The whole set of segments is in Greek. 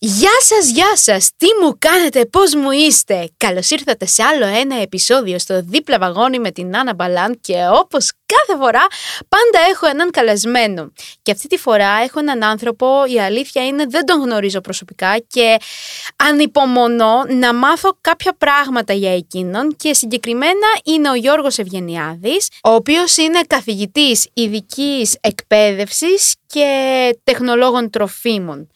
Γεια σας, γεια σας! Τι μου κάνετε, πώς μου είστε! Καλώς ήρθατε σε άλλο ένα επεισόδιο στο Δίπλα Βαγόνι με την Άννα Μπαλάν και όπως κάθε φορά πάντα έχω έναν καλεσμένο. Και αυτή τη φορά έχω έναν άνθρωπο, η αλήθεια είναι δεν τον γνωρίζω προσωπικά και ανυπομονώ να μάθω κάποια πράγματα για εκείνον και συγκεκριμένα είναι ο Γιώργος Ευγενιάδης, ο οποίος είναι καθηγητής ειδικής εκπαίδευσης και τεχνολόγων τροφίμων.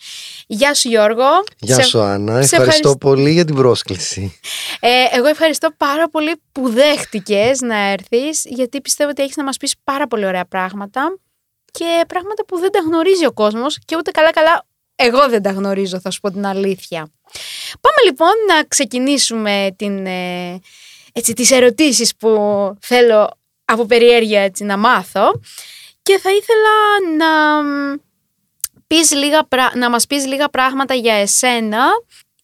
Γεια σου Γιώργο. Γεια σου Άννα, ευχαριστώ πολύ για την πρόσκληση. Ε, εγώ ευχαριστώ πάρα πολύ που δέχτηκες να έρθεις γιατί πιστεύω ότι έχεις να μας πεις πάρα πολύ ωραία πράγματα και πράγματα που δεν τα γνωρίζει ο κόσμος και ούτε καλά καλά εγώ δεν τα γνωρίζω θα σου πω την αλήθεια. Πάμε λοιπόν να ξεκινήσουμε την, ε, έτσι, τις ερωτήσεις που θέλω από περιέργεια έτσι, να μάθω και θα ήθελα να, πεις λίγα, να μας πεις λίγα πράγματα για εσένα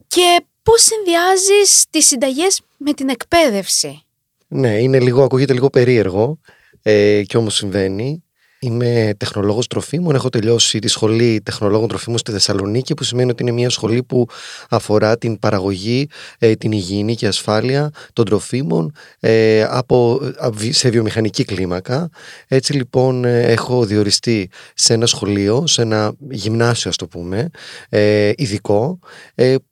και πώς συνδυάζεις τις συνταγές με την εκπαίδευση. Ναι, είναι λίγο, ακούγεται λίγο περίεργο ε, και όμως συμβαίνει. Είμαι τεχνολόγος τροφίμων, έχω τελειώσει τη σχολή τεχνολόγων τροφίμων στη Θεσσαλονίκη που σημαίνει ότι είναι μια σχολή που αφορά την παραγωγή, ε, την υγιεινή και ασφάλεια των τροφίμων ε, από, σε βιομηχανική κλίμακα. Έτσι λοιπόν ε, έχω διοριστεί σε ένα σχολείο, σε ένα γυμνάσιο ας το πούμε, ειδικό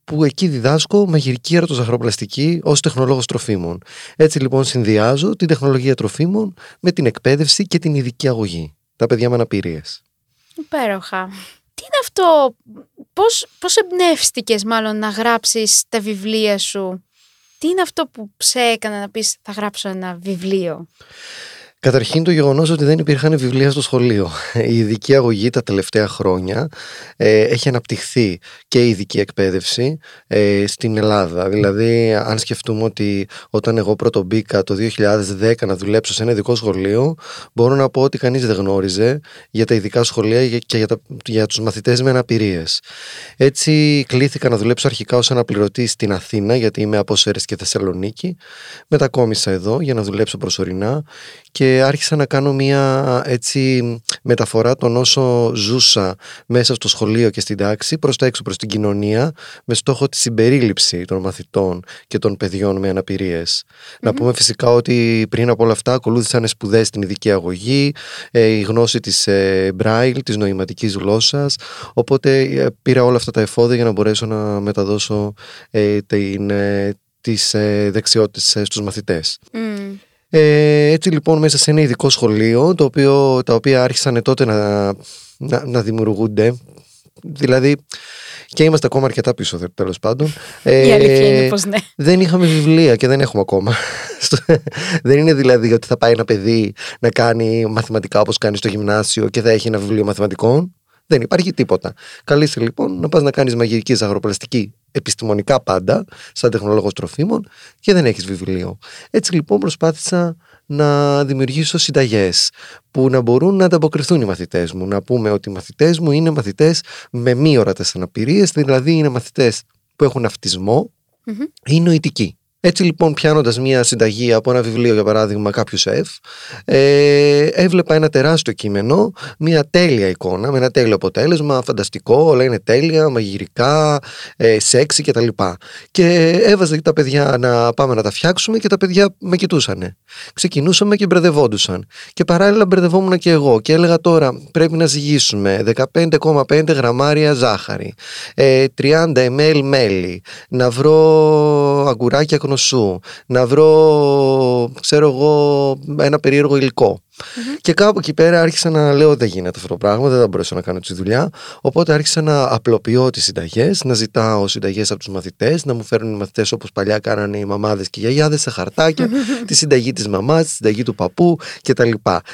που εκεί διδάσκω μαγειρική αρωτοζαχαροπλαστική ως τεχνολόγος τροφίμων. Έτσι λοιπόν συνδυάζω την τεχνολογία τροφίμων με την εκπαίδευση και την ειδική αγωγή τα παιδιά με αναπηρίες. Υπέροχα. Τι είναι αυτό, πώς, πώς εμπνεύστηκες μάλλον να γράψεις τα βιβλία σου; Τι είναι αυτό που σε έκανε να πεις θα γράψω ένα βιβλίο. Καταρχήν το γεγονός ότι δεν υπήρχαν βιβλία στο σχολείο. Η ειδική αγωγή τα τελευταία χρόνια ε, έχει αναπτυχθεί και η ειδική εκπαίδευση ε, στην Ελλάδα. Δηλαδή, αν σκεφτούμε ότι όταν εγώ πρώτο μπήκα το 2010 να δουλέψω σε ένα ειδικό σχολείο, μπορώ να πω ότι κανείς δεν γνώριζε για τα ειδικά σχολεία και για, τα, για τους μαθητές με αναπηρίες. Έτσι, κλήθηκα να δουλέψω αρχικά ως αναπληρωτή στην Αθήνα, γιατί είμαι από Σέρες και Θεσσαλονίκη. Μετακόμισα εδώ για να δουλέψω προσωρινά και άρχισα να κάνω μια έτσι μεταφορά των όσο ζούσα μέσα στο σχολείο και στην τάξη προς τα έξω προς την κοινωνία με στόχο τη συμπερίληψη των μαθητών και των παιδιών με αναπηρίες. Να πούμε φυσικά ότι πριν από όλα αυτά ακολούθησαν σπουδές στην ειδική αγωγή, ε, η γνώση της ε, Braille, της νοηματικής γλώσσας, οπότε ε, πήρα όλα αυτά τα εφόδια για να μπορέσω να μεταδώσω την, τις δεξιότητες στους μαθητές. Ε, έτσι λοιπόν μέσα σε ένα ειδικό σχολείο το οποίο, τα οποία άρχισαν τότε να, να, να δημιουργούνται δηλαδή και είμαστε ακόμα αρκετά πίσω τέλος πάντων. Η αλήθεια είναι πως ναι. Δεν είχαμε βιβλία και δεν έχουμε ακόμα. δεν είναι δηλαδή ότι θα πάει ένα παιδί να κάνει μαθηματικά όπως κάνει στο γυμνάσιο και θα έχει ένα βιβλίο μαθηματικών. Δεν υπάρχει τίποτα. Καλείσαι λοιπόν να πας να κάνεις μαγειρική ζαχαροπλαστική επιστημονικά πάντα, σαν τεχνολόγος τροφίμων και δεν έχεις βιβλίο. Έτσι λοιπόν προσπάθησα να δημιουργήσω συνταγές που να μπορούν να ανταποκριθούν οι μαθητές μου. Να πούμε ότι οι μαθητές μου είναι μαθητές με μη ορατές αναπηρίες, δηλαδή είναι μαθητές που έχουν αυτισμό ή νοητικοί. Έτσι λοιπόν πιάνοντας μια συνταγή από ένα βιβλίο για παράδειγμα κάποιου σεφ ε, έβλεπα ένα τεράστιο κείμενο, μια τέλεια εικόνα με ένα τέλειο αποτέλεσμα, φανταστικό, όλα είναι τέλεια, μαγειρικά, ε, σεξι κτλ. Και έβαζα τα παιδιά να πάμε να τα φτιάξουμε και τα παιδιά με κοιτούσαν. Ξεκινούσαμε και μπερδευόντουσαν. Και παράλληλα μπερδευόμουν και εγώ και έλεγα τώρα πρέπει να ζυγίσουμε 15,5 γραμμάρια ζάχαρη, ε, 30 ml μέλι, να βρω αγκουράκια γνωσού, να βρω, ξέρω εγώ, ένα περίεργο υλικό. Mm-hmm. Και κάπου εκεί πέρα άρχισα να λέω: Δεν γίνεται αυτό το πράγμα, δεν θα μπορέσω να κάνω τη δουλειά. Οπότε άρχισα να απλοποιώ τις συνταγές, να ζητάω συνταγές από τους μαθητές, να μου φέρνουν οι μαθητές όπως παλιά κάνανε οι μαμάδες και οι γιαγιάδες σε χαρτάκια, τη συνταγή της μαμάς, τη συνταγή του παππού κτλ.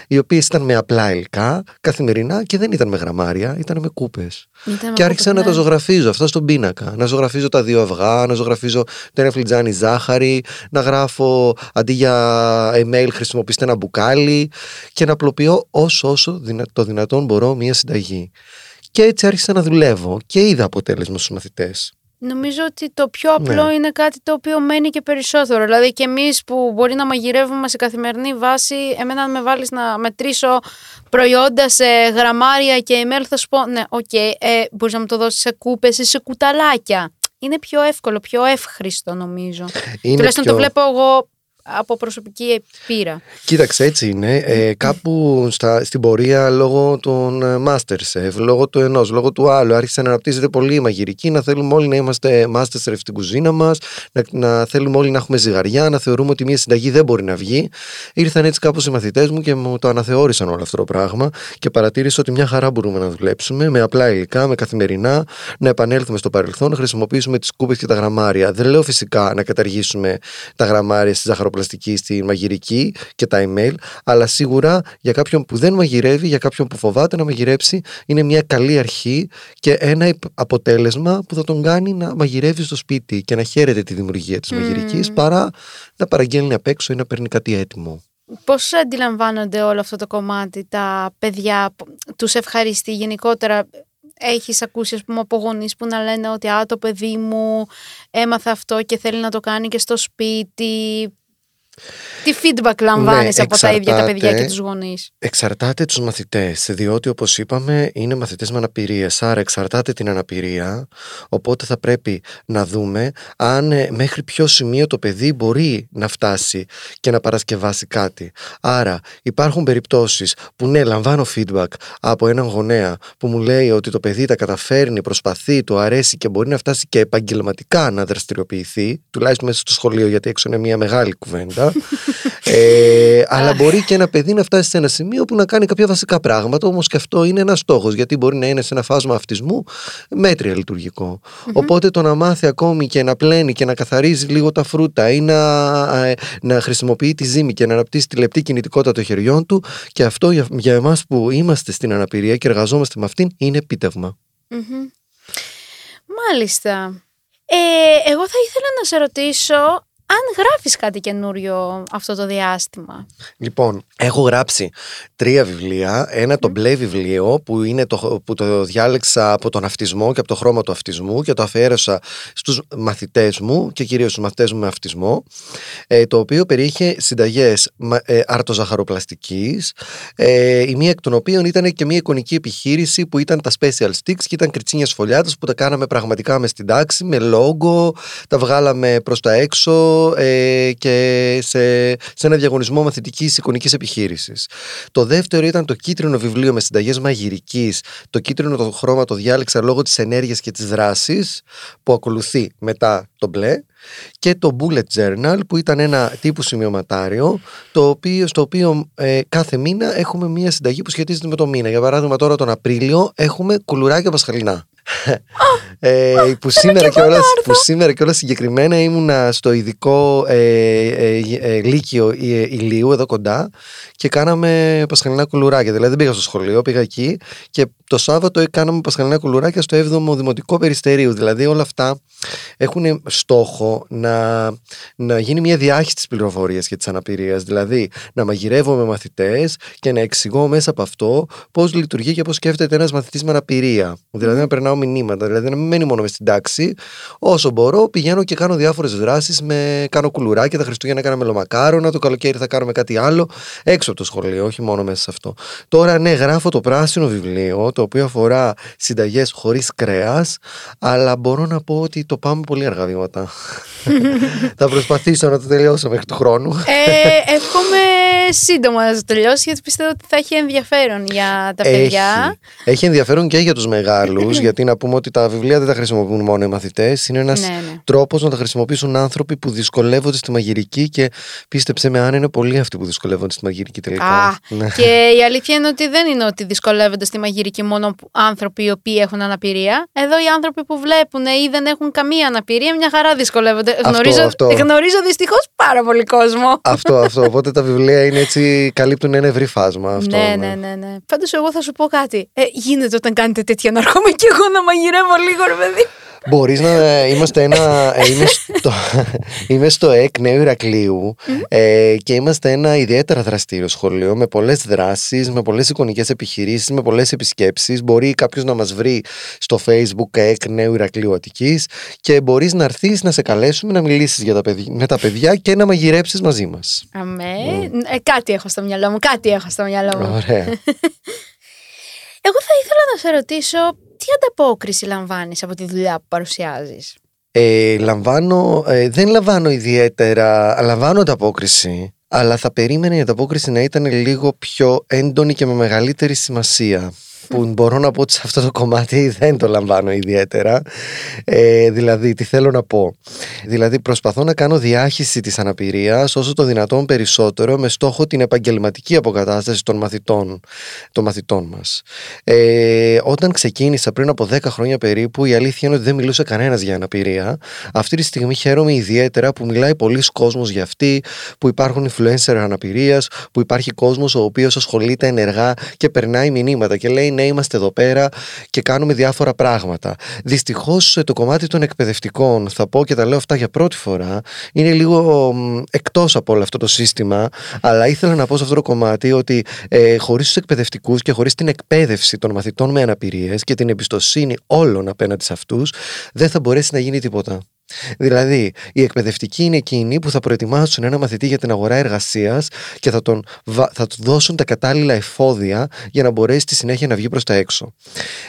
Οι οποίες ήταν με απλά υλικά, καθημερινά και δεν ήταν με γραμμάρια, ήταν με κούπες. Και άρχισα να τα ζωγραφίζω αυτά στον πίνακα. Να ζωγραφίζω τα δύο αυγά, να ζωγραφίζω το ένα φλιτζάνι ζάχαρη, να γράφω αντί για ml χρησιμοποιήστε ένα μπουκάλι και να απλοποιώ όσο όσο το δυνατόν μπορώ μία συνταγή. Και έτσι άρχισα να δουλεύω και είδα αποτέλεσμα στους μαθητές. Νομίζω ότι το πιο απλό Ναι. είναι κάτι το οποίο μένει και περισσότερο. Δηλαδή και εμείς που μπορεί να μαγειρεύουμε σε καθημερινή βάση, εμένα αν με βάλεις να μετρήσω προϊόντα σε γραμμάρια και ml θα σου πω ναι, οκ, ε, μπορείς να μου το δώσεις σε κούπες ή σε κουταλάκια. Είναι πιο εύκολο, πιο εύχριστο νομίζω. Είναι Τουλάχιστον πιο- το βλέπω εγώ από προσωπική πείρα. Κοίταξε, έτσι είναι. Ε, κάπου στα, στην πορεία λόγω των ε, Masterchef, λόγω του ενός, λόγω του άλλου, άρχισε να αναπτύσσεται πολύ η μαγειρική, να θέλουμε όλοι να είμαστε Masterchef στην κουζίνα μας, να, να θέλουμε όλοι να έχουμε ζυγαριά, να θεωρούμε ότι μια συνταγή δεν μπορεί να βγει. Ήρθαν έτσι κάπως οι μαθητές μου και μου το αναθεώρησαν όλο αυτό το πράγμα και παρατήρησα ότι μια χαρά μπορούμε να δουλέψουμε με απλά υλικά, με καθημερινά, να επανέλθουμε στο παρελθόν, να χρησιμοποιήσουμε τις κούπες και τα γραμμάρια. Δεν λέω φυσικά να καταργήσουμε τα γραμμάρια στη ζαχαροπλαστική, στη μαγειρική και τα email, αλλά σίγουρα για κάποιον που δεν μαγειρεύει, για κάποιον που φοβάται να μαγειρέψει, είναι μια καλή αρχή και ένα υπ- αποτέλεσμα που θα τον κάνει να μαγειρεύει στο σπίτι και να χαίρεται τη δημιουργία της Μμμ. μαγειρικής παρά να παραγγέλνει απ' έξω ή να παίρνει κάτι έτοιμο. Πώς αντιλαμβάνονται όλο αυτό το κομμάτι τα παιδιά, που- τους ευχαριστεί γενικότερα; Έχεις ακούσει ας πούμε από γονείς που να λένε ότι α, το παιδί μου έμαθε αυτό και θέλει να το κάνει και στο σπίτι. Τι feedback λαμβάνεις από τα ίδια τα παιδιά εξαρτάται. και τους γονείς; Εξαρτάται τους μαθητές, διότι όπως είπαμε είναι μαθητές με αναπηρίες, άρα εξαρτάται την αναπηρία, οπότε θα πρέπει να δούμε αν ε, μέχρι ποιο σημείο το παιδί μπορεί να φτάσει και να παρασκευάσει κάτι. Άρα υπάρχουν περιπτώσεις που ναι λαμβάνω feedback από έναν γονέα που μου λέει ότι το παιδί τα καταφέρνει, προσπαθεί, του αρέσει και μπορεί να φτάσει και επαγγελματικά να δραστηριοποιηθεί, τουλάχιστον μέσα στο σχολείο γιατί έξω είναι μια μεγάλη κουβέντα. Ε, αλλά μπορεί και ένα παιδί να φτάσει σε ένα σημείο που να κάνει κάποια βασικά πράγματα, όμως και αυτό είναι ένας στόχος, γιατί μπορεί να είναι σε ένα φάσμα αυτισμού μέτρια λειτουργικό. Οπότε το να μάθει ακόμη και να πλένει και να καθαρίζει λίγο τα φρούτα ή να, ε, να χρησιμοποιεί τη ζύμη και να αναπτύσσει τη λεπτή κινητικότητα των χεριών του και αυτό για, για εμάς που είμαστε στην αναπηρία και εργαζόμαστε με αυτήν είναι επίτευγμα. Μμμ. Μάλιστα. Ε, εγώ θα ήθελα να σε ρωτήσω αν γράφεις κάτι καινούριο αυτό το διάστημα. Λοιπόν, έχω γράψει τρία βιβλία. Ένα το μπλε βιβλίο που, είναι το, που το διάλεξα από τον αυτισμό και από το χρώμα του αυτισμού και το αφιέρωσα στους μαθητές μου και κυρίως στους μαθητές μου με αυτισμό ε, το οποίο περιείχε συνταγές μα- ε, αρτοζαχαροπλαστικής ε, η μία εκ των οποίων ήταν και μια εικονική επιχείρηση που ήταν τα special sticks και ήταν κριτσίνιας σφολιάτας που τα κάναμε πραγματικά μες στην τάξη, με λόγο, τα βγάλαμε προς τα έξω ε, και σε, σε ένα διαγωνισμό μαθητικής εικονικής επιχείρησης. Το δεύτερο ήταν το κίτρινο βιβλίο με συνταγές μαγειρικής. Το κίτρινο το χρώμα το διάλεξα λόγω της ενέργειας και της δράσης που ακολουθεί μετά το μπλε και το bullet journal που ήταν ένα τύπου σημειωματάριο το οποίο, στο οποίο ε, κάθε μήνα έχουμε μία συνταγή που σχετίζεται με το μήνα. Για παράδειγμα τώρα τον Απρίλιο έχουμε κουλουράκια πασχαλινά. Ε, που, σήμερα κιόλας, που σήμερα κιόλας συγκεκριμένα ήμουνα στο ειδικό ε, ε, ε, λύκειο ε, ηλίου εδώ κοντά και κάναμε πασχαλινά κουλουράκια. Δηλαδή δεν πήγα στο σχολείο, πήγα εκεί και το Σάββατο κάναμε πασχαλινά κουλουράκια στο 7ο Δημοτικό Περιστερίου. Δηλαδή όλα αυτά έχουν στόχο να, να γίνει μια διάχυση της πληροφορίας και της αναπηρίας. Δηλαδή να μαγειρεύω με μαθητές και να εξηγώ μέσα από αυτό πώς λειτουργεί και πώς σκέφτεται ένας μαθητής με αναπηρία. Δηλαδή να περνάω μηνύματα, δηλαδή να μην μένει μόνο μες στην τάξη. Όσο μπορώ πηγαίνω και κάνω διάφορες δράσεις, με, κάνω κουλουράκια, τα Χριστούγεννα κάναμε μελομακάρονα, το καλοκαίρι θα κάνουμε κάτι άλλο έξω από το σχολείο, όχι μόνο μέσα σε αυτό. Τώρα ναι, γράφω το πράσινο βιβλίο, το οποίο αφορά συνταγές χωρίς κρέας, αλλά μπορώ να πω ότι το πάμε πολύ αργά βήματα. θα προσπαθήσω να το τελειώσω μέχρι του χρόνου. Ε, εύχομαι σύντομα να το τελειώσει γιατί πιστεύω ότι θα έχει ενδιαφέρον για τα παιδιά. Έχει, έχει ενδιαφέρον και για τους μεγάλους, γιατί να πούμε ότι τα βιβλία δεν τα χρησιμοποιούν μόνο οι μαθητές, είναι ένας Ναι, ναι. τρόπος να τα χρησιμοποιήσουν άνθρωποι που δυσκολεύονται στη μαγειρική και πίστεψε με αν είναι πολλοί αυτοί που δυσκολεύονται στη μαγειρική τελικά. Α, Ναι. και η αλήθεια είναι ότι δεν είναι ότι δυσκολεύονται στη μαγειρική μόνο που- άνθρωποι οι οποίοι έχουν αναπηρία. Εδώ οι άνθρωποι που βλέπουν ή δεν έχουν καμία αναπηρία, μια χαρά δυσκολεύονται. γνωρίζω αυτό. γνωρίζω δυστυχώς πάρα πολύ κόσμο. αυτό, αυτό. Οπότε τα βιβλία είναι έτσι, καλύπτουν ένα ευρύ φάσμα. Αυτό, ναι, ναι, ναι, ναι. Πάντως, εγώ θα σου πω κάτι. Ε, γίνεται όταν κάνετε τέτοια να έρχομαι κι εγώ να μαγειρεύω λίγο, ρε παιδί. Μπορείς να είμαστε ένα. ε, είμαι, στο, είμαι στο ΕΚ Νέου Ηρακλείου ε, και είμαστε ένα ιδιαίτερα δραστήριο σχολείο με πολλές δράσεις, με πολλές εικονικές επιχειρήσεις, με πολλές επισκέψεις. Μπορεί κάποιος να μας βρει στο Facebook ΕΚ Νέου Ηρακλείου Αττικής και μπορείς να έρθεις να σε καλέσουμε να μιλήσεις για τα παιδιά, με τα παιδιά και να μαγειρέψεις μαζί μας. Αμέ. Ε, κάτι έχω στο μυαλό μου, κάτι έχω στο μυαλό μου. Ωραία. Εγώ θα ήθελα να σε ρωτήσω τι ανταπόκριση λαμβάνεις από τη δουλειά που παρουσιάζεις; Ε, λαμβάνω, ε, δεν λαμβάνω ιδιαίτερα, λαμβάνω ανταπόκριση, αλλά θα περίμενε η ανταπόκριση να ήταν λίγο πιο έντονη και με μεγαλύτερη σημασία. Που μπορώ να πω ότι σε αυτό το κομμάτι δεν το λαμβάνω ιδιαίτερα. Ε, δηλαδή, τι θέλω να πω. Δηλαδή, προσπαθώ να κάνω διάχυση της αναπηρίας όσο το δυνατόν περισσότερο με στόχο την επαγγελματική αποκατάσταση των μαθητών, των μαθητών μας. Ε, όταν ξεκίνησα πριν από 10 χρόνια περίπου, η αλήθεια είναι ότι δεν μιλούσε κανένας για αναπηρία. Αυτή τη στιγμή χαίρομαι ιδιαίτερα που μιλάει πολλοί κόσμος για αυτή, που υπάρχουν influencer αναπηρίας, που υπάρχει κόσμος ο οποίος ασχολείται ενεργά και περνάει μηνύματα και λέει ναι είμαστε εδώ πέρα και κάνουμε διάφορα πράγματα. Δυστυχώς το κομμάτι των εκπαιδευτικών, θα πω και τα λέω αυτά για πρώτη φορά, είναι λίγο μ, εκτός από όλο αυτό το σύστημα, αλλά ήθελα να πω σε αυτό το κομμάτι ότι ε, χωρίς τους εκπαιδευτικούς και χωρίς την εκπαίδευση των μαθητών με αναπηρίες και την εμπιστοσύνη όλων απέναντι σε αυτούς, δεν θα μπορέσει να γίνει τίποτα. Δηλαδή, οι εκπαιδευτικοί είναι εκείνοι που θα προετοιμάσουν ένα μαθητή για την αγορά εργασίας και θα, τον, βα- θα του δώσουν τα κατάλληλα εφόδια για να μπορέσει στη συνέχεια να βγει προς τα έξω.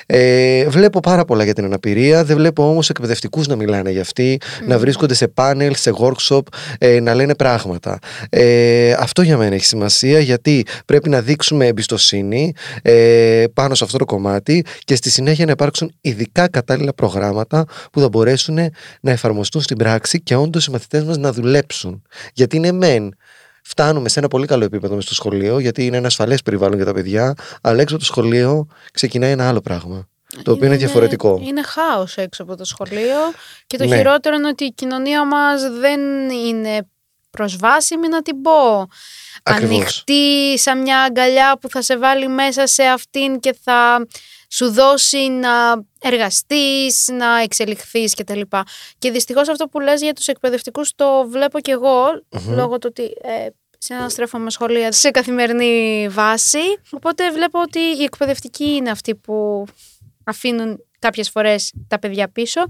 Ε, βλέπω πάρα πολλά για την αναπηρία, δεν βλέπω όμως εκπαιδευτικούς να μιλάνε για αυτή, να βρίσκονται σε πάνελ, σε workshop, ε, να λένε πράγματα. Ε, αυτό για μένα έχει σημασία γιατί πρέπει να δείξουμε εμπιστοσύνη ε, πάνω σε αυτό το κομμάτι και στη συνέχεια να υπάρξουν ειδικά κατάλληλα προγράμματα που θα μπορέσουν να εφαρμοστούν στην πράξη και όντως οι μαθητές μας να δουλέψουν. Γιατί είναι μεν. Φτάνουμε σε ένα πολύ καλό επίπεδο μες στο σχολείο, γιατί είναι ένα ασφαλές περιβάλλον για τα παιδιά, αλλά έξω από το σχολείο ξεκινάει ένα άλλο πράγμα. Το οποίο είναι διαφορετικό. Είναι χάος έξω από το σχολείο και το Ναι. χειρότερο είναι ότι η κοινωνία μας δεν είναι προσβάσιμη να την πω. Ακριβώς. Ανοιχτή σαν μια αγκαλιά που θα σε βάλει μέσα σε αυτήν και θα σου δώσει να εργαστείς, να εξελιχθείς κτλ. Και δυστυχώς αυτό που λες για τους εκπαιδευτικούς το βλέπω κι εγώ, λόγω του ότι ε, συναναστρέφομαι με σχολεία σε καθημερινή βάση. Οπότε βλέπω ότι οι εκπαιδευτικοί είναι αυτοί που αφήνουν κάποιες φορές τα παιδιά πίσω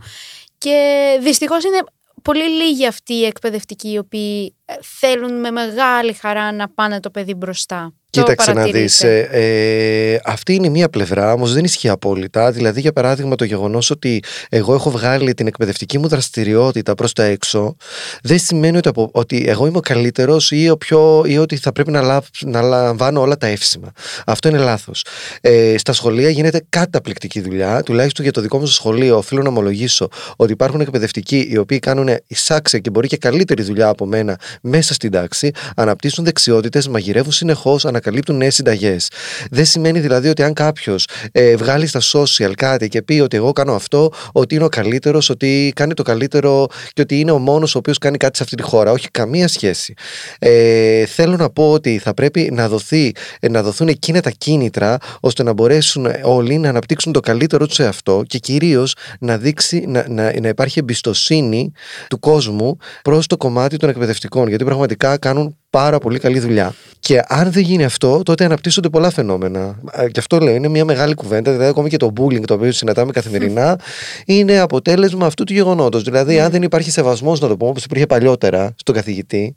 και δυστυχώς είναι πολύ λίγοι αυτοί οι εκπαιδευτικοί οι οποίοι ε, θέλουν με μεγάλη χαρά να πάνε το παιδί μπροστά. Το Κοίταξε να δεις, παρατηρείτε. ε, ε, αυτή είναι μία πλευρά, όμως δεν ισχύει απόλυτα. Δηλαδή, για παράδειγμα, το γεγονός ότι εγώ έχω βγάλει την εκπαιδευτική μου δραστηριότητα προς τα έξω, δεν σημαίνει ότι, απο- ότι εγώ είμαι ο καλύτερος ή, ο πιο, ή ότι θα πρέπει να, λάβ- να λαμβάνω όλα τα εύσημα. Αυτό είναι λάθος. Ε, στα σχολεία γίνεται καταπληκτική δουλειά, τουλάχιστον για το δικό μου στο σχολείο. Οφείλω να ομολογήσω ότι υπάρχουν εκπαιδευτικοί οι οποίοι κάνουν εισάξια και μπορεί και καλύτερη δουλειά από μένα μέσα στην τάξη, αναπτύσσουν δεξιότητες, μαγειρεύουν συνεχώς, ανακαλύπτουν νέες συνταγές. Δεν σημαίνει δηλαδή ότι αν κάποιος ε, βγάλει στα social κάτι και πει ότι εγώ κάνω αυτό, ότι είναι ο καλύτερος, ότι κάνει το καλύτερο και ότι είναι ο μόνος ο οποίος κάνει κάτι σε αυτή τη χώρα. Όχι, καμία σχέση. Ε, θέλω να πω ότι θα πρέπει να, δοθεί, ε, να δοθούν εκείνα τα κίνητρα ώστε να μπορέσουν όλοι να αναπτύξουν το καλύτερο τους σε αυτό και κυρίως να, δείξει, να, να, να υπάρχει εμπιστοσύνη του κόσμου προς το κομμάτι των εκπαιδευτικών. Γιατί πραγματικά κάνουν πάρα πολύ καλή δουλειά. Και αν δεν γίνει αυτό, τότε αναπτύσσονται πολλά φαινόμενα. Ε, Γι' αυτό λέω, είναι μια μεγάλη κουβέντα. Δηλαδή, ακόμη και το bullying το οποίο συναντάμε καθημερινά είναι αποτέλεσμα αυτού του γεγονότος. Δηλαδή, αν δεν υπάρχει σεβασμός, να το πούμε, όπως υπήρχε παλιότερα στον καθηγητή,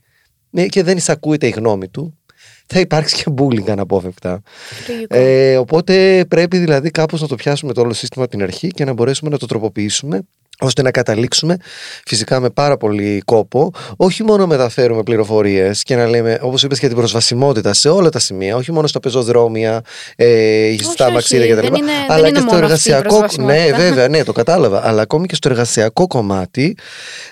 ε, και δεν εισακούεται η γνώμη του, θα υπάρξει και bullying αναπόφευκτα. Λογικό. Ε, οπότε πρέπει δηλαδή κάπως να το πιάσουμε το όλο σύστημα από την αρχή και να μπορέσουμε να το τροποποιήσουμε ώστε να καταλήξουμε φυσικά με πάρα πολύ κόπο όχι μόνο να μεταφέρουμε πληροφορίες και να λέμε όπως είπες για την προσβασιμότητα σε όλα τα σημεία όχι μόνο στα πεζοδρόμια, ε, στα όχι, μαξίδια κτλ. δεν είναι- δεν αλλά είναι και στο μόνο αυτή η εργασιακό ναι προσβασιμότητα. βέβαια ναι το κατάλαβα αλλά ακόμη και στο εργασιακό κομμάτι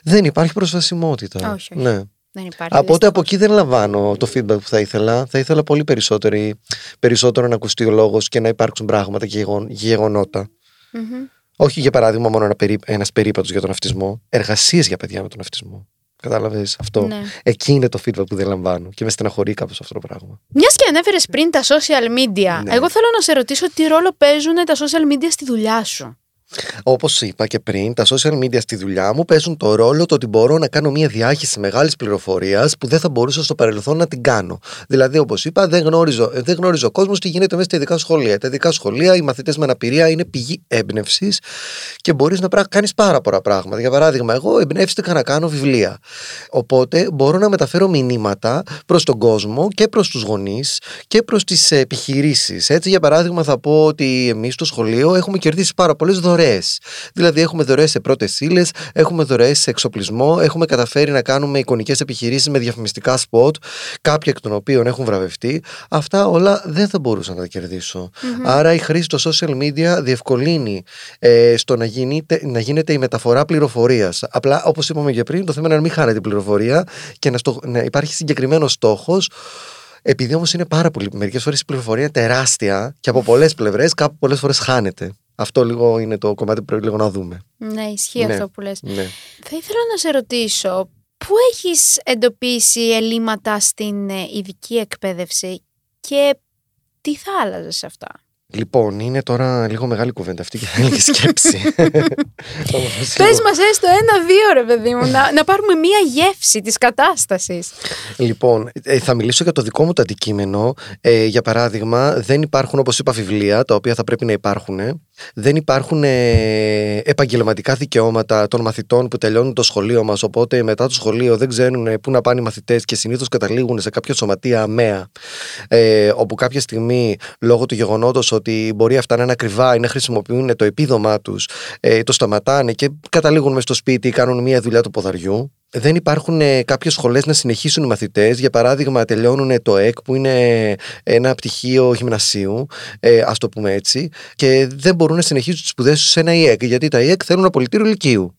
δεν υπάρχει προσβασιμότητα Όχι, όχι. Ναι. δεν υπάρχει. Οπότε από εκεί δεν λαμβάνω το feedback που θα ήθελα. Θα ήθελα πολύ περισσότερη, περισσότερο να ακουστεί ο λόγος και να υπάρξουν πράγματα και γεγον- γεγονότα. Μμμ. Όχι για παράδειγμα μόνο ένα περί, ένας περίπατος για τον αυτισμό. Εργασίες για παιδιά με τον αυτισμό. Κατάλαβες αυτό; Ναι. Εκεί είναι το feedback που δεν λαμβάνω και με στεναχωρεί κάπως αυτό το πράγμα. Μιας και ανέφερες πριν τα social media, Ναι. εγώ θέλω να σε ρωτήσω τι ρόλο παίζουν τα social media στη δουλειά σου. Όπως είπα και πριν, τα social media στη δουλειά μου παίζουν το ρόλο το ότι μπορώ να κάνω μια διάχυση μεγάλης πληροφορίας που δεν θα μπορούσα στο παρελθόν να την κάνω. Δηλαδή, όπως είπα, δεν γνώριζω, δεν γνώριζω ο κόσμος τι γίνεται μέσα στα ειδικά σχολεία. Τα ειδικά σχολεία, οι μαθητές με αναπηρία είναι πηγή έμπνευσης και μπορείς να κάνεις πάρα πολλά πράγματα. Για παράδειγμα, εγώ εμπνεύστηκα να κάνω βιβλία. Οπότε μπορώ να μεταφέρω μηνύματα προς τον κόσμο και προς τους γονείς και προς τις επιχειρήσεις. Έτσι, για παράδειγμα, θα πω ότι εμείς στο σχολείο έχουμε κερδίσει πάρα πολλές δωρεέ. Δηλαδή, έχουμε δωρεές σε πρώτες ύλες, έχουμε δωρεές σε εξοπλισμό, έχουμε καταφέρει να κάνουμε εικονικές επιχειρήσεις με διαφημιστικά σποτ, κάποιοι εκ των οποίων έχουν βραβευτεί. Αυτά όλα δεν θα μπορούσα να τα κερδισω Άρα, η χρήση των social media διευκολύνει ε, στο να, γίνεται, να γίνεται η μεταφορά πληροφορίας. Απλά, όπως είπαμε και πριν, το θέμα είναι να μην χάνετε την πληροφορία και να, στο, να υπάρχει συγκεκριμένος στόχος επειδή όμως είναι πάρα πολύ, μερικές φορές η πληροφορία είναι τεράστια και από πολλές πλευρές, κάπου πολλές φορές χάνεται. Αυτό λίγο είναι το κομμάτι που πρέπει λίγο να δούμε. Ναι, ισχύει Ναι, αυτό που λες. Ναι. Θα ήθελα να σε ρωτήσω, πού έχεις εντοπίσει ελλείμματα στην ε, ειδική εκπαίδευση και τι θα άλλαζες σε αυτά; Λοιπόν, είναι τώρα λίγο μεγάλη κουβέντα αυτή και θέλει και σκέψη. Όμως, Πες μας έστω ένα-δύο ρε παιδί μου, να, να πάρουμε μία γεύση της κατάστασης. Λοιπόν, ε, θα μιλήσω για το δικό μου το αντικείμενο. Ε, για παράδειγμα, δεν υπάρχουν, όπως είπα, βιβλία, τα οποία θα πρέπει να υπάρχουν. Δεν υπάρχουν ε, επαγγελματικά δικαιώματα των μαθητών που τελειώνουν το σχολείο μας, οπότε μετά το σχολείο δεν ξέρουν ε, πού να πάνε οι μαθητές και συνήθως καταλήγουν σε κάποιο σωματεία αμαία, ε, όπου κάποια στιγμή, λόγω του γεγονότος ότι μπορεί αυτά να είναι ακριβά ή να χρησιμοποιούν το επίδομά τους, ε, το σταματάνε και καταλήγουν μες στο σπίτι ή κάνουν μια δουλειά του ποδαριού. Δεν υπάρχουν ε, κάποιες σχολές να συνεχίσουν οι μαθητές. Για παράδειγμα, τελειώνουν το ΕΚ, που είναι ένα πτυχίο γυμνασίου, ε, ας το πούμε έτσι, και δεν μπορούν να συνεχίσουν τις σπουδές τους σε ένα ΙΕΚ, γιατί τα ΙΕΚ θέλουν απολυτήριο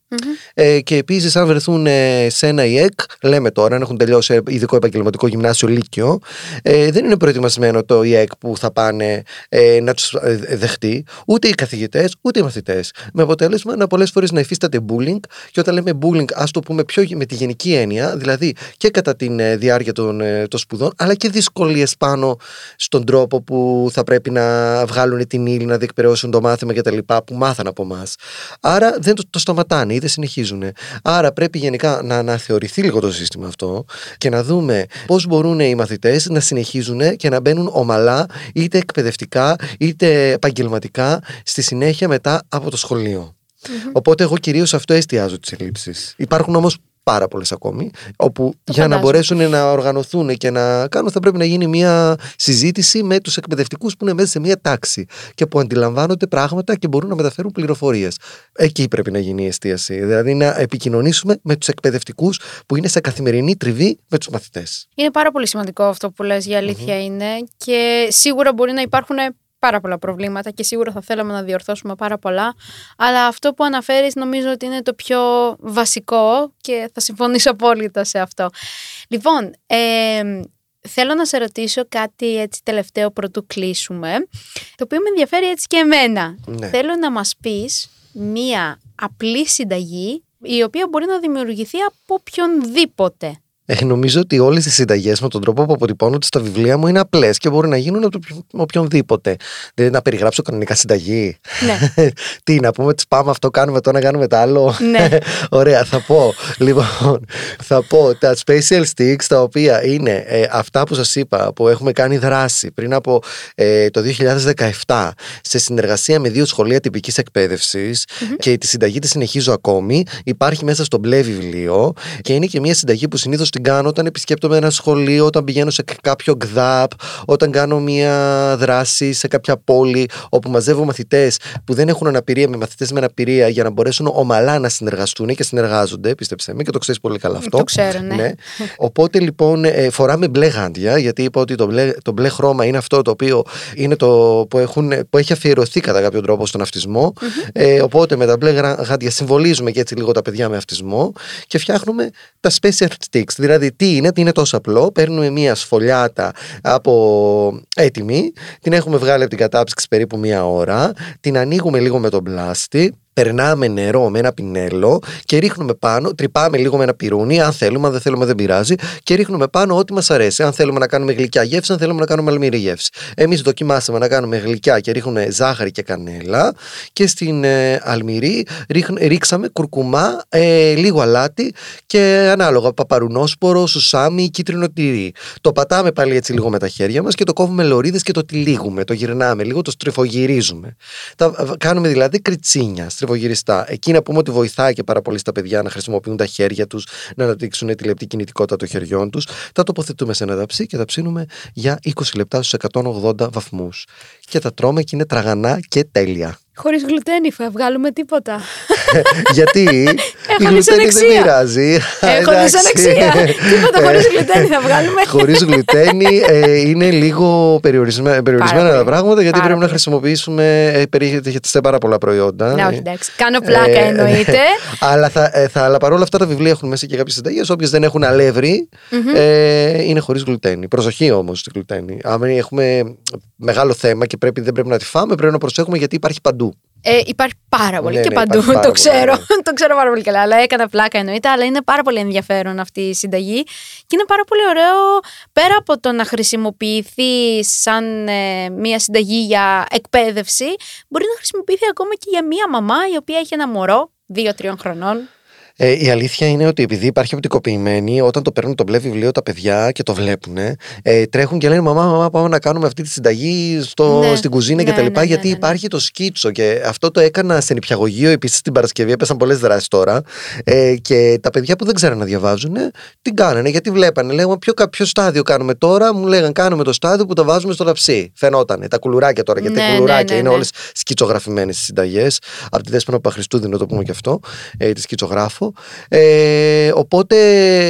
λυκείου. Ε, και επίσης, αν βρεθούν ε, σε ένα ΙΕΚ, λέμε τώρα, αν έχουν τελειώσει ειδικό επαγγελματικό γυμνάσιο Λύκειο, ε, δεν είναι προετοιμασμένο το ΙΕΚ που θα πάνε ε, να τους δεχτεί, ούτε οι καθηγητές, ούτε οι μαθητές. Με αποτέλεσμα να πολλές φορές να υφίσταται bullying, και όταν λέμε bullying, ας το πούμε πιο με τη γενική έννοια, δηλαδή και κατά τη ε, διάρκεια των, ε, των σπουδών, αλλά και δυσκολίες πάνω στον τρόπο που θα πρέπει να βγάλουν την ύλη, να διεκπαιρεώσουν το μάθημα κτλ. που μάθαν από εμάς. Άρα δεν το, το σταματάνε ή δεν συνεχίζουν. Άρα πρέπει γενικά να αναθεωρηθεί λίγο το σύστημα αυτό και να δούμε πώς μπορούν οι μαθητές να συνεχίζουν και να μπαίνουν ομαλά, είτε εκπαιδευτικά είτε επαγγελματικά, στη συνέχεια μετά από το σχολείο. Οπότε εγώ κυρίως αυτό εστιάζω τις ελλείψεις. Υπάρχουν όμως πάρα πολλές ακόμη, όπου για να φαντάζομαι. μπορέσουν να οργανωθούν και να κάνουν θα πρέπει να γίνει μια συζήτηση με τους εκπαιδευτικούς που είναι μέσα σε μια τάξη και που αντιλαμβάνονται πράγματα και μπορούν να μεταφέρουν πληροφορίες. Εκεί πρέπει να γίνει η εστίαση, δηλαδή να επικοινωνήσουμε με τους εκπαιδευτικούς που είναι σε καθημερινή τριβή με τους μαθητές. Είναι πάρα πολύ σημαντικό αυτό που λες, για αλήθεια είναι και σίγουρα μπορεί να υπάρχουν πάρα πολλά προβλήματα και σίγουρα θα θέλαμε να διορθώσουμε πάρα πολλά αλλά αυτό που αναφέρεις νομίζω ότι είναι το πιο βασικό και θα συμφωνήσω απόλυτα σε αυτό. Λοιπόν, ε, θέλω να σε ρωτήσω κάτι έτσι τελευταίο πρωτού κλείσουμε το οποίο με ενδιαφέρει έτσι και εμένα. Ναι. Θέλω να μας πεις μία απλή συνταγή η οποία μπορεί να δημιουργηθεί από οποιονδήποτε. Ε, νομίζω ότι όλες οι συνταγές με τον τρόπο που αποτυπώνονται στα βιβλία μου είναι απλές και μπορεί να γίνουν από το- με οποιονδήποτε. Δηλαδή να περιγράψω κανονικά συνταγή. Ναι. Τι, να πούμε, τι πάμε αυτό, κάνουμε το ένα, κάνουμε το άλλο. Ναι. Ωραία, θα πω. Λοιπόν, θα πω τα special sticks τα οποία είναι ε, αυτά που σας είπα που έχουμε κάνει δράση πριν από ε, το 2017 σε συνεργασία με δύο σχολεία τυπικής εκπαίδευσης και τη συνταγή τη συνεχίζω ακόμη. Υπάρχει μέσα στο μπλε βιβλίο και είναι και μια συνταγή που συνήθως την κάνω όταν επισκέπτομαι ένα σχολείο, όταν πηγαίνω σε κάποιο ΓΔΑΠ, όταν κάνω μια δράση σε κάποια πόλη όπου μαζεύω μαθητές που δεν έχουν αναπηρία με μαθητές με αναπηρία για να μπορέσουν ομαλά να συνεργαστούν και συνεργάζονται, πίστεψέ με και το ξέρεις πολύ καλά αυτό. Το ξέρω, ναι. Οπότε λοιπόν ε, φοράμε μπλε γάντια, γιατί είπα ότι το μπλε, το μπλε χρώμα είναι αυτό το οποίο είναι το που, έχουν, που έχει αφιερωθεί κατά κάποιο τρόπο στον αυτισμο Ε, οπότε με τα μπλε γρα- γάντια συμβολίζουμε και έτσι λίγο τα παιδιά με αυτισμό και φτιάχνουμε τα special sticks. Δηλαδή, τι είναι, τι είναι τόσο απλό. Παίρνουμε μία σφολιάτα από έτοιμη, την έχουμε βγάλει από την κατάψυξη περίπου μία ώρα, την ανοίγουμε λίγο με τον πλάστη, περνάμε νερό με ένα πινέλο και ρίχνουμε πάνω, τρυπάμε λίγο με ένα πυρούνι, αν θέλουμε, αν δεν θέλουμε δεν πειράζει, και ρίχνουμε πάνω ό,τι μας αρέσει. Αν θέλουμε να κάνουμε γλυκιά γεύση, αν θέλουμε να κάνουμε αλμύρη γεύση. Εμείς δοκιμάσαμε να κάνουμε γλυκιά και ρίχνουμε ζάχαρη και κανέλα και στην ε, αλμυρή ρίξαμε κουρκουμά, ε, λίγο αλάτι και ανάλογα παπαρουνόσπορο, σουσάμι, κίτρινο τυρί. Το πατάμε πάλι έτσι λίγο με τα χέρια μας και το κόβουμε λωρίδες και το τυλίγουμε, το γυρνάμε λίγο, το στριφογυρίζουμε. Τα, κάνουμε δηλαδή κριτσίνια, στριφογυριστά. Εκεί να πούμε ότι βοηθάει και πάρα πολύ στα παιδιά να χρησιμοποιούν τα χέρια τους, να αναπτύξουν τη λεπτή κινητικότητα των χεριών τους. Τα τοποθετούμε σε ένα ταψί και τα ψήνουμε για 20 λεπτά στους 180 βαθμούς. Και τα τρώμε και είναι τραγανά και τέλεια. Χωρίς γλουτένι θα βγάλουμε τίποτα. Γιατί; Η γλουτένι δεν μοιράζει. Έχω δυσανεξία. τίποτα χωρίς γλουτένι θα βγάλουμε. χωρίς γλουτένι ε, είναι λίγο περιορισμένα, περιορισμένα τα πράγματα γιατί πρέπει να χρησιμοποιήσουμε. Ε, περιέχεται σε πάρα πολλά προϊόντα. Ναι, όχι, εντάξει. Κάνω πλάκα ε, εννοείται. αλλά, θα, ε, θα, αλλά παρόλα αυτά τα βιβλία έχουν μέσα και κάποιες συνταγές. Όποιες δεν έχουν αλεύρι ε, είναι χωρίς γλουτένι. Προσοχή όμως στη γλουτένι. Αν έχουμε μεγάλο θέμα και πρέπει, δεν πρέπει να τη φάμε, πρέπει να προσέχουμε γιατί υπάρχει παντού. Ε, υπάρχει πάρα πολύ ναι, και ναι, παντού. το ξέρω. Ναι. το ξέρω πάρα πολύ καλά. Αλλά έκανα πλάκα εννοείται. Αλλά είναι πάρα πολύ ενδιαφέρον αυτή η συνταγή. Και είναι πάρα πολύ ωραίο πέρα από το να χρησιμοποιηθεί σαν ε, μια συνταγή για εκπαίδευση, μπορεί να χρησιμοποιηθεί ακόμα και για μια μαμά η οποία έχει ένα μωρό δύο-τριών χρονών ε, η αλήθεια είναι ότι επειδή υπάρχει οπτικοποιημένη, όταν το παίρνουν το μπλε βιβλίο τα παιδιά και το βλέπουν, ε, τρέχουν και λένε Μαμά, μαμά, πάμε να κάνουμε αυτή τη συνταγή στο, ναι, στην κουζίνα ναι, κτλ. Ναι, ναι, γιατί ναι, υπάρχει το σκίτσο. Και αυτό το έκανα σε νηπιαγωγείο επίσης την Παρασκευή. Έπεσαν πολλές δράσεις τώρα. Ε, και τα παιδιά που δεν ξέραν να διαβάζουν, την κάνανε γιατί βλέπανε. Λέγανε ποιο, ποιο στάδιο κάνουμε τώρα. Μου λέγανε Κάνουμε το στάδιο που το βάζουμε στο ταψί. Φαινότανε. Τα κουλουράκια τώρα. Γιατί τα κουλουράκια είναι όλες σκιτσογραφημένες στι συνταγές. Από τη Δέσποινα Παχρηστούδη, να το πούμε και αυτό. Ε, τη σκιτσογράφο. Ε, οπότε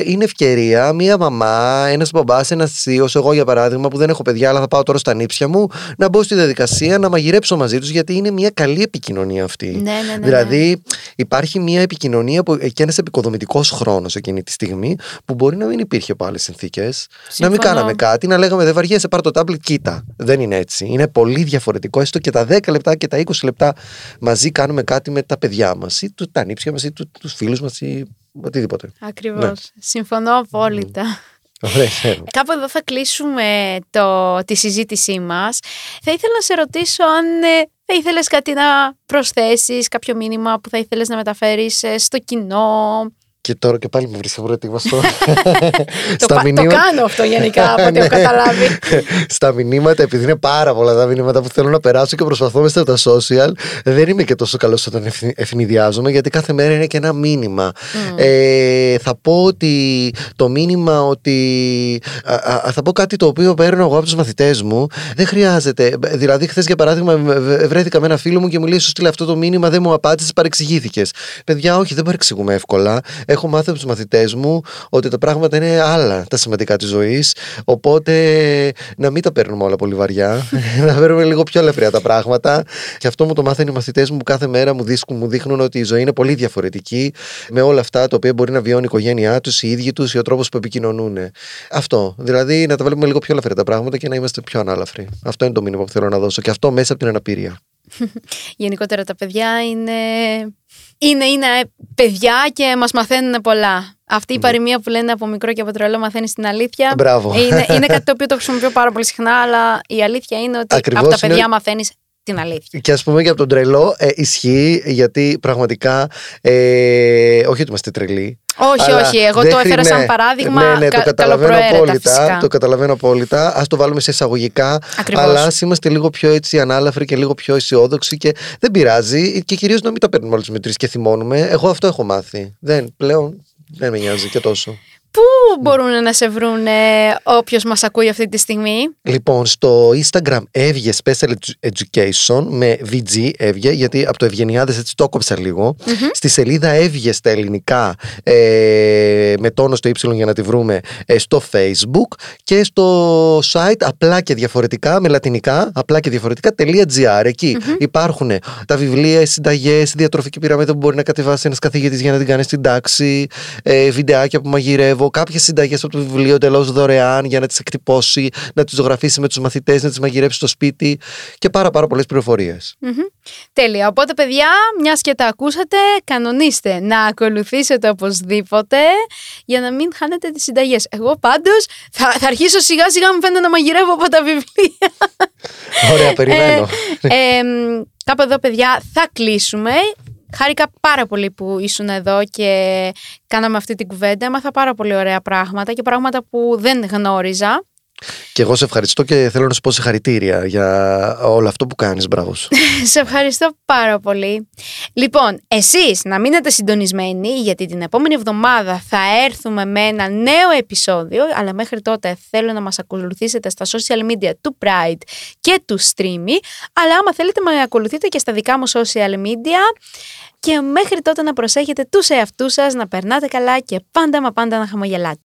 είναι ευκαιρία μία μαμά, ένας μπαμπάς, ένας θείος, εγώ για παράδειγμα που δεν έχω παιδιά, αλλά θα πάω τώρα στα νύψια μου, να μπω στη διαδικασία να μαγειρέψω μαζί τους, γιατί είναι μια καλή επικοινωνία αυτή. Ναι, ναι, ναι, δηλαδή υπάρχει μια επικοινωνία που, και ένας επικοδομητικός χρόνος εκείνη τη στιγμή που μπορεί να μην υπήρχε από άλλε συνθήκες. Να μην κάναμε κάτι, να λέγαμε δεν βαριέσαι, πάρ το τάμπλετ, κοίτα. Δεν είναι έτσι. Είναι πολύ διαφορετικό. Έστω και τα 10 λεπτά και τα 20 λεπτά μαζί κάνουμε κάτι με τα παιδιά μας ή τα νύψια μας ή τους φίλους μας ή οτιδήποτε. Ακριβώς. Ναι. Συμφωνώ απόλυτα. Κάπου εδώ θα κλείσουμε το, τη συζήτησή μας. Θα ήθελα να σε ρωτήσω αν ε, θα ήθελες κάτι να προσθέσεις, κάποιο μήνυμα που θα ήθελες να μεταφέρεις ε, στο κοινό, και τώρα και πάλι με βρίσκει προετοίμαστο. το, το κάνω αυτό γενικά από ό,τι έχω ναι. καταλάβει. Στα μηνύματα, επειδή είναι πάρα πολλά τα μηνύματα που θέλω να περάσω και προσπαθώ μέσα στα social, δεν είμαι και τόσο καλός όταν ευνηδιάζομαι, γιατί κάθε μέρα είναι και ένα μήνυμα. Ε, θα πω ότι το μήνυμα ότι. θα πω κάτι το οποίο παίρνω εγώ από τους μαθητές μου. Δεν χρειάζεται. Δηλαδή, χθες για παράδειγμα, βρέθηκα με ένα φίλο μου και μου λέει: Σου στείλε αυτό το μήνυμα, δεν μου απάντησες, παρεξηγήθηκες. Παιδιά, όχι, δεν παρεξηγούμε εύκολα έχω μάθει από τους μαθητές μου ότι τα πράγματα είναι άλλα τα σημαντικά της ζωής. Οπότε να μην τα παίρνουμε όλα πολύ βαριά, να παίρνουμε λίγο πιο ελευθερία τα πράγματα. Και αυτό μου το μάθανε οι μαθητές μου που κάθε μέρα μου δείχνουν, μου δείχνουν ότι η ζωή είναι πολύ διαφορετική με όλα αυτά τα οποία μπορεί να βιώνει η οικογένειά τους, οι ίδιοι τους ή ο τρόπος που επικοινωνούν. Αυτό. Δηλαδή να τα βλέπουμε λίγο πιο ελευθερία τα πράγματα και να είμαστε πιο ανάλαφροι. Αυτό είναι το μήνυμα που θέλω να δώσω. Και αυτό μέσα από την αναπηρία. Γενικότερα τα παιδιά είναι, είναι, είναι παιδιά και μας μαθαίνουν πολλά. Αυτή η ναι. παροιμία που λένε από μικρό και από τρελό μαθαίνεις την αλήθεια. Μπράβο. Είναι, είναι κάτι το οποίο το χρησιμοποιώ πάρα πολύ συχνά, αλλά η αλήθεια είναι ότι Ακριβώς από τα παιδιά είναι... μαθαίνεις την αλήθεια. Και ας πούμε και από τον τρελό ε, ισχύει γιατί πραγματικά. Ε, όχι ότι είμαστε τρελοί. Όχι, όχι. Εγώ το έφερα σαν ναι. παράδειγμα. Ναι, ναι, το καταλαβαίνω απόλυτα. Το καταλαβαίνω απόλυτα. Α το βάλουμε σε εισαγωγικά. Ακριβώς. Αλλά ας είμαστε λίγο πιο έτσι ανάλαφροι και λίγο πιο αισιόδοξοι και δεν πειράζει. Και κυρίως να μην τα παίρνουμε όλες τι τρεις και θυμώνουμε. Εγώ αυτό έχω μάθει. Δεν πλέον. Δεν με νοιάζει και τόσο. Πού μπορούν να σε βρουν όποιος μας ακούει αυτή τη στιγμή; Λοιπόν, στο Instagram έβγε Special Education με VG έβγε, γιατί από το Ευγενιάδες έτσι το έκοψα Στη σελίδα έβγε στα ελληνικά ε, με τόνο στο Y για να τη βρούμε ε, στο Facebook και στο site απλά και διαφορετικά με λατινικά απλά και διαφορετικά.gr. Εκεί υπάρχουν τα βιβλία, συνταγές, διατροφική πυραμίδα που μπορεί να κατεβάσει ένας καθηγητής για να την κάνει στην τάξη, ε, βιντεάκια που μαγειρεύω από κάποιες συνταγές από το βιβλίο εντελώ δωρεάν για να τις εκτυπώσει, να τις ζωγραφίσει με τους μαθητές, να τις μαγειρέψει στο σπίτι και πάρα, πάρα πολλές πληροφορίες. Μμμ. Τέλεια. Οπότε, παιδιά, μιας και τα ακούσατε, κανονίστε να ακολουθήσετε οπωσδήποτε για να μην χάνετε τις συνταγές. Εγώ πάντως θα, θα αρχίσω σιγά σιγά μου φαίνεται να μαγειρεύω από τα βιβλία. Ωραία, περιμένω. Ε, εμ, κάπου εδώ, παιδιά, θα κλείσουμε. Χάρηκα πάρα πολύ που ήσουν εδώ και κάναμε αυτή την κουβέντα. Έμαθα πάρα πολύ ωραία πράγματα και πράγματα που δεν γνώριζα. Και εγώ σε ευχαριστώ και θέλω να σου πω συγχαρητήρια για όλο αυτό που κάνεις. Μπράβο σου. σε ευχαριστώ πάρα πολύ. Λοιπόν, εσείς να μείνετε συντονισμένοι γιατί την επόμενη εβδομάδα θα έρθουμε με ένα νέο επεισόδιο αλλά μέχρι τότε θέλω να μας ακολουθήσετε στα social media του Pride και του Streamy αλλά άμα θέλετε με ακολουθείτε και στα δικά μου social media και μέχρι τότε να προσέχετε τους εαυτούς σας, να περνάτε καλά και πάντα μα πάντα να χαμογελάτε.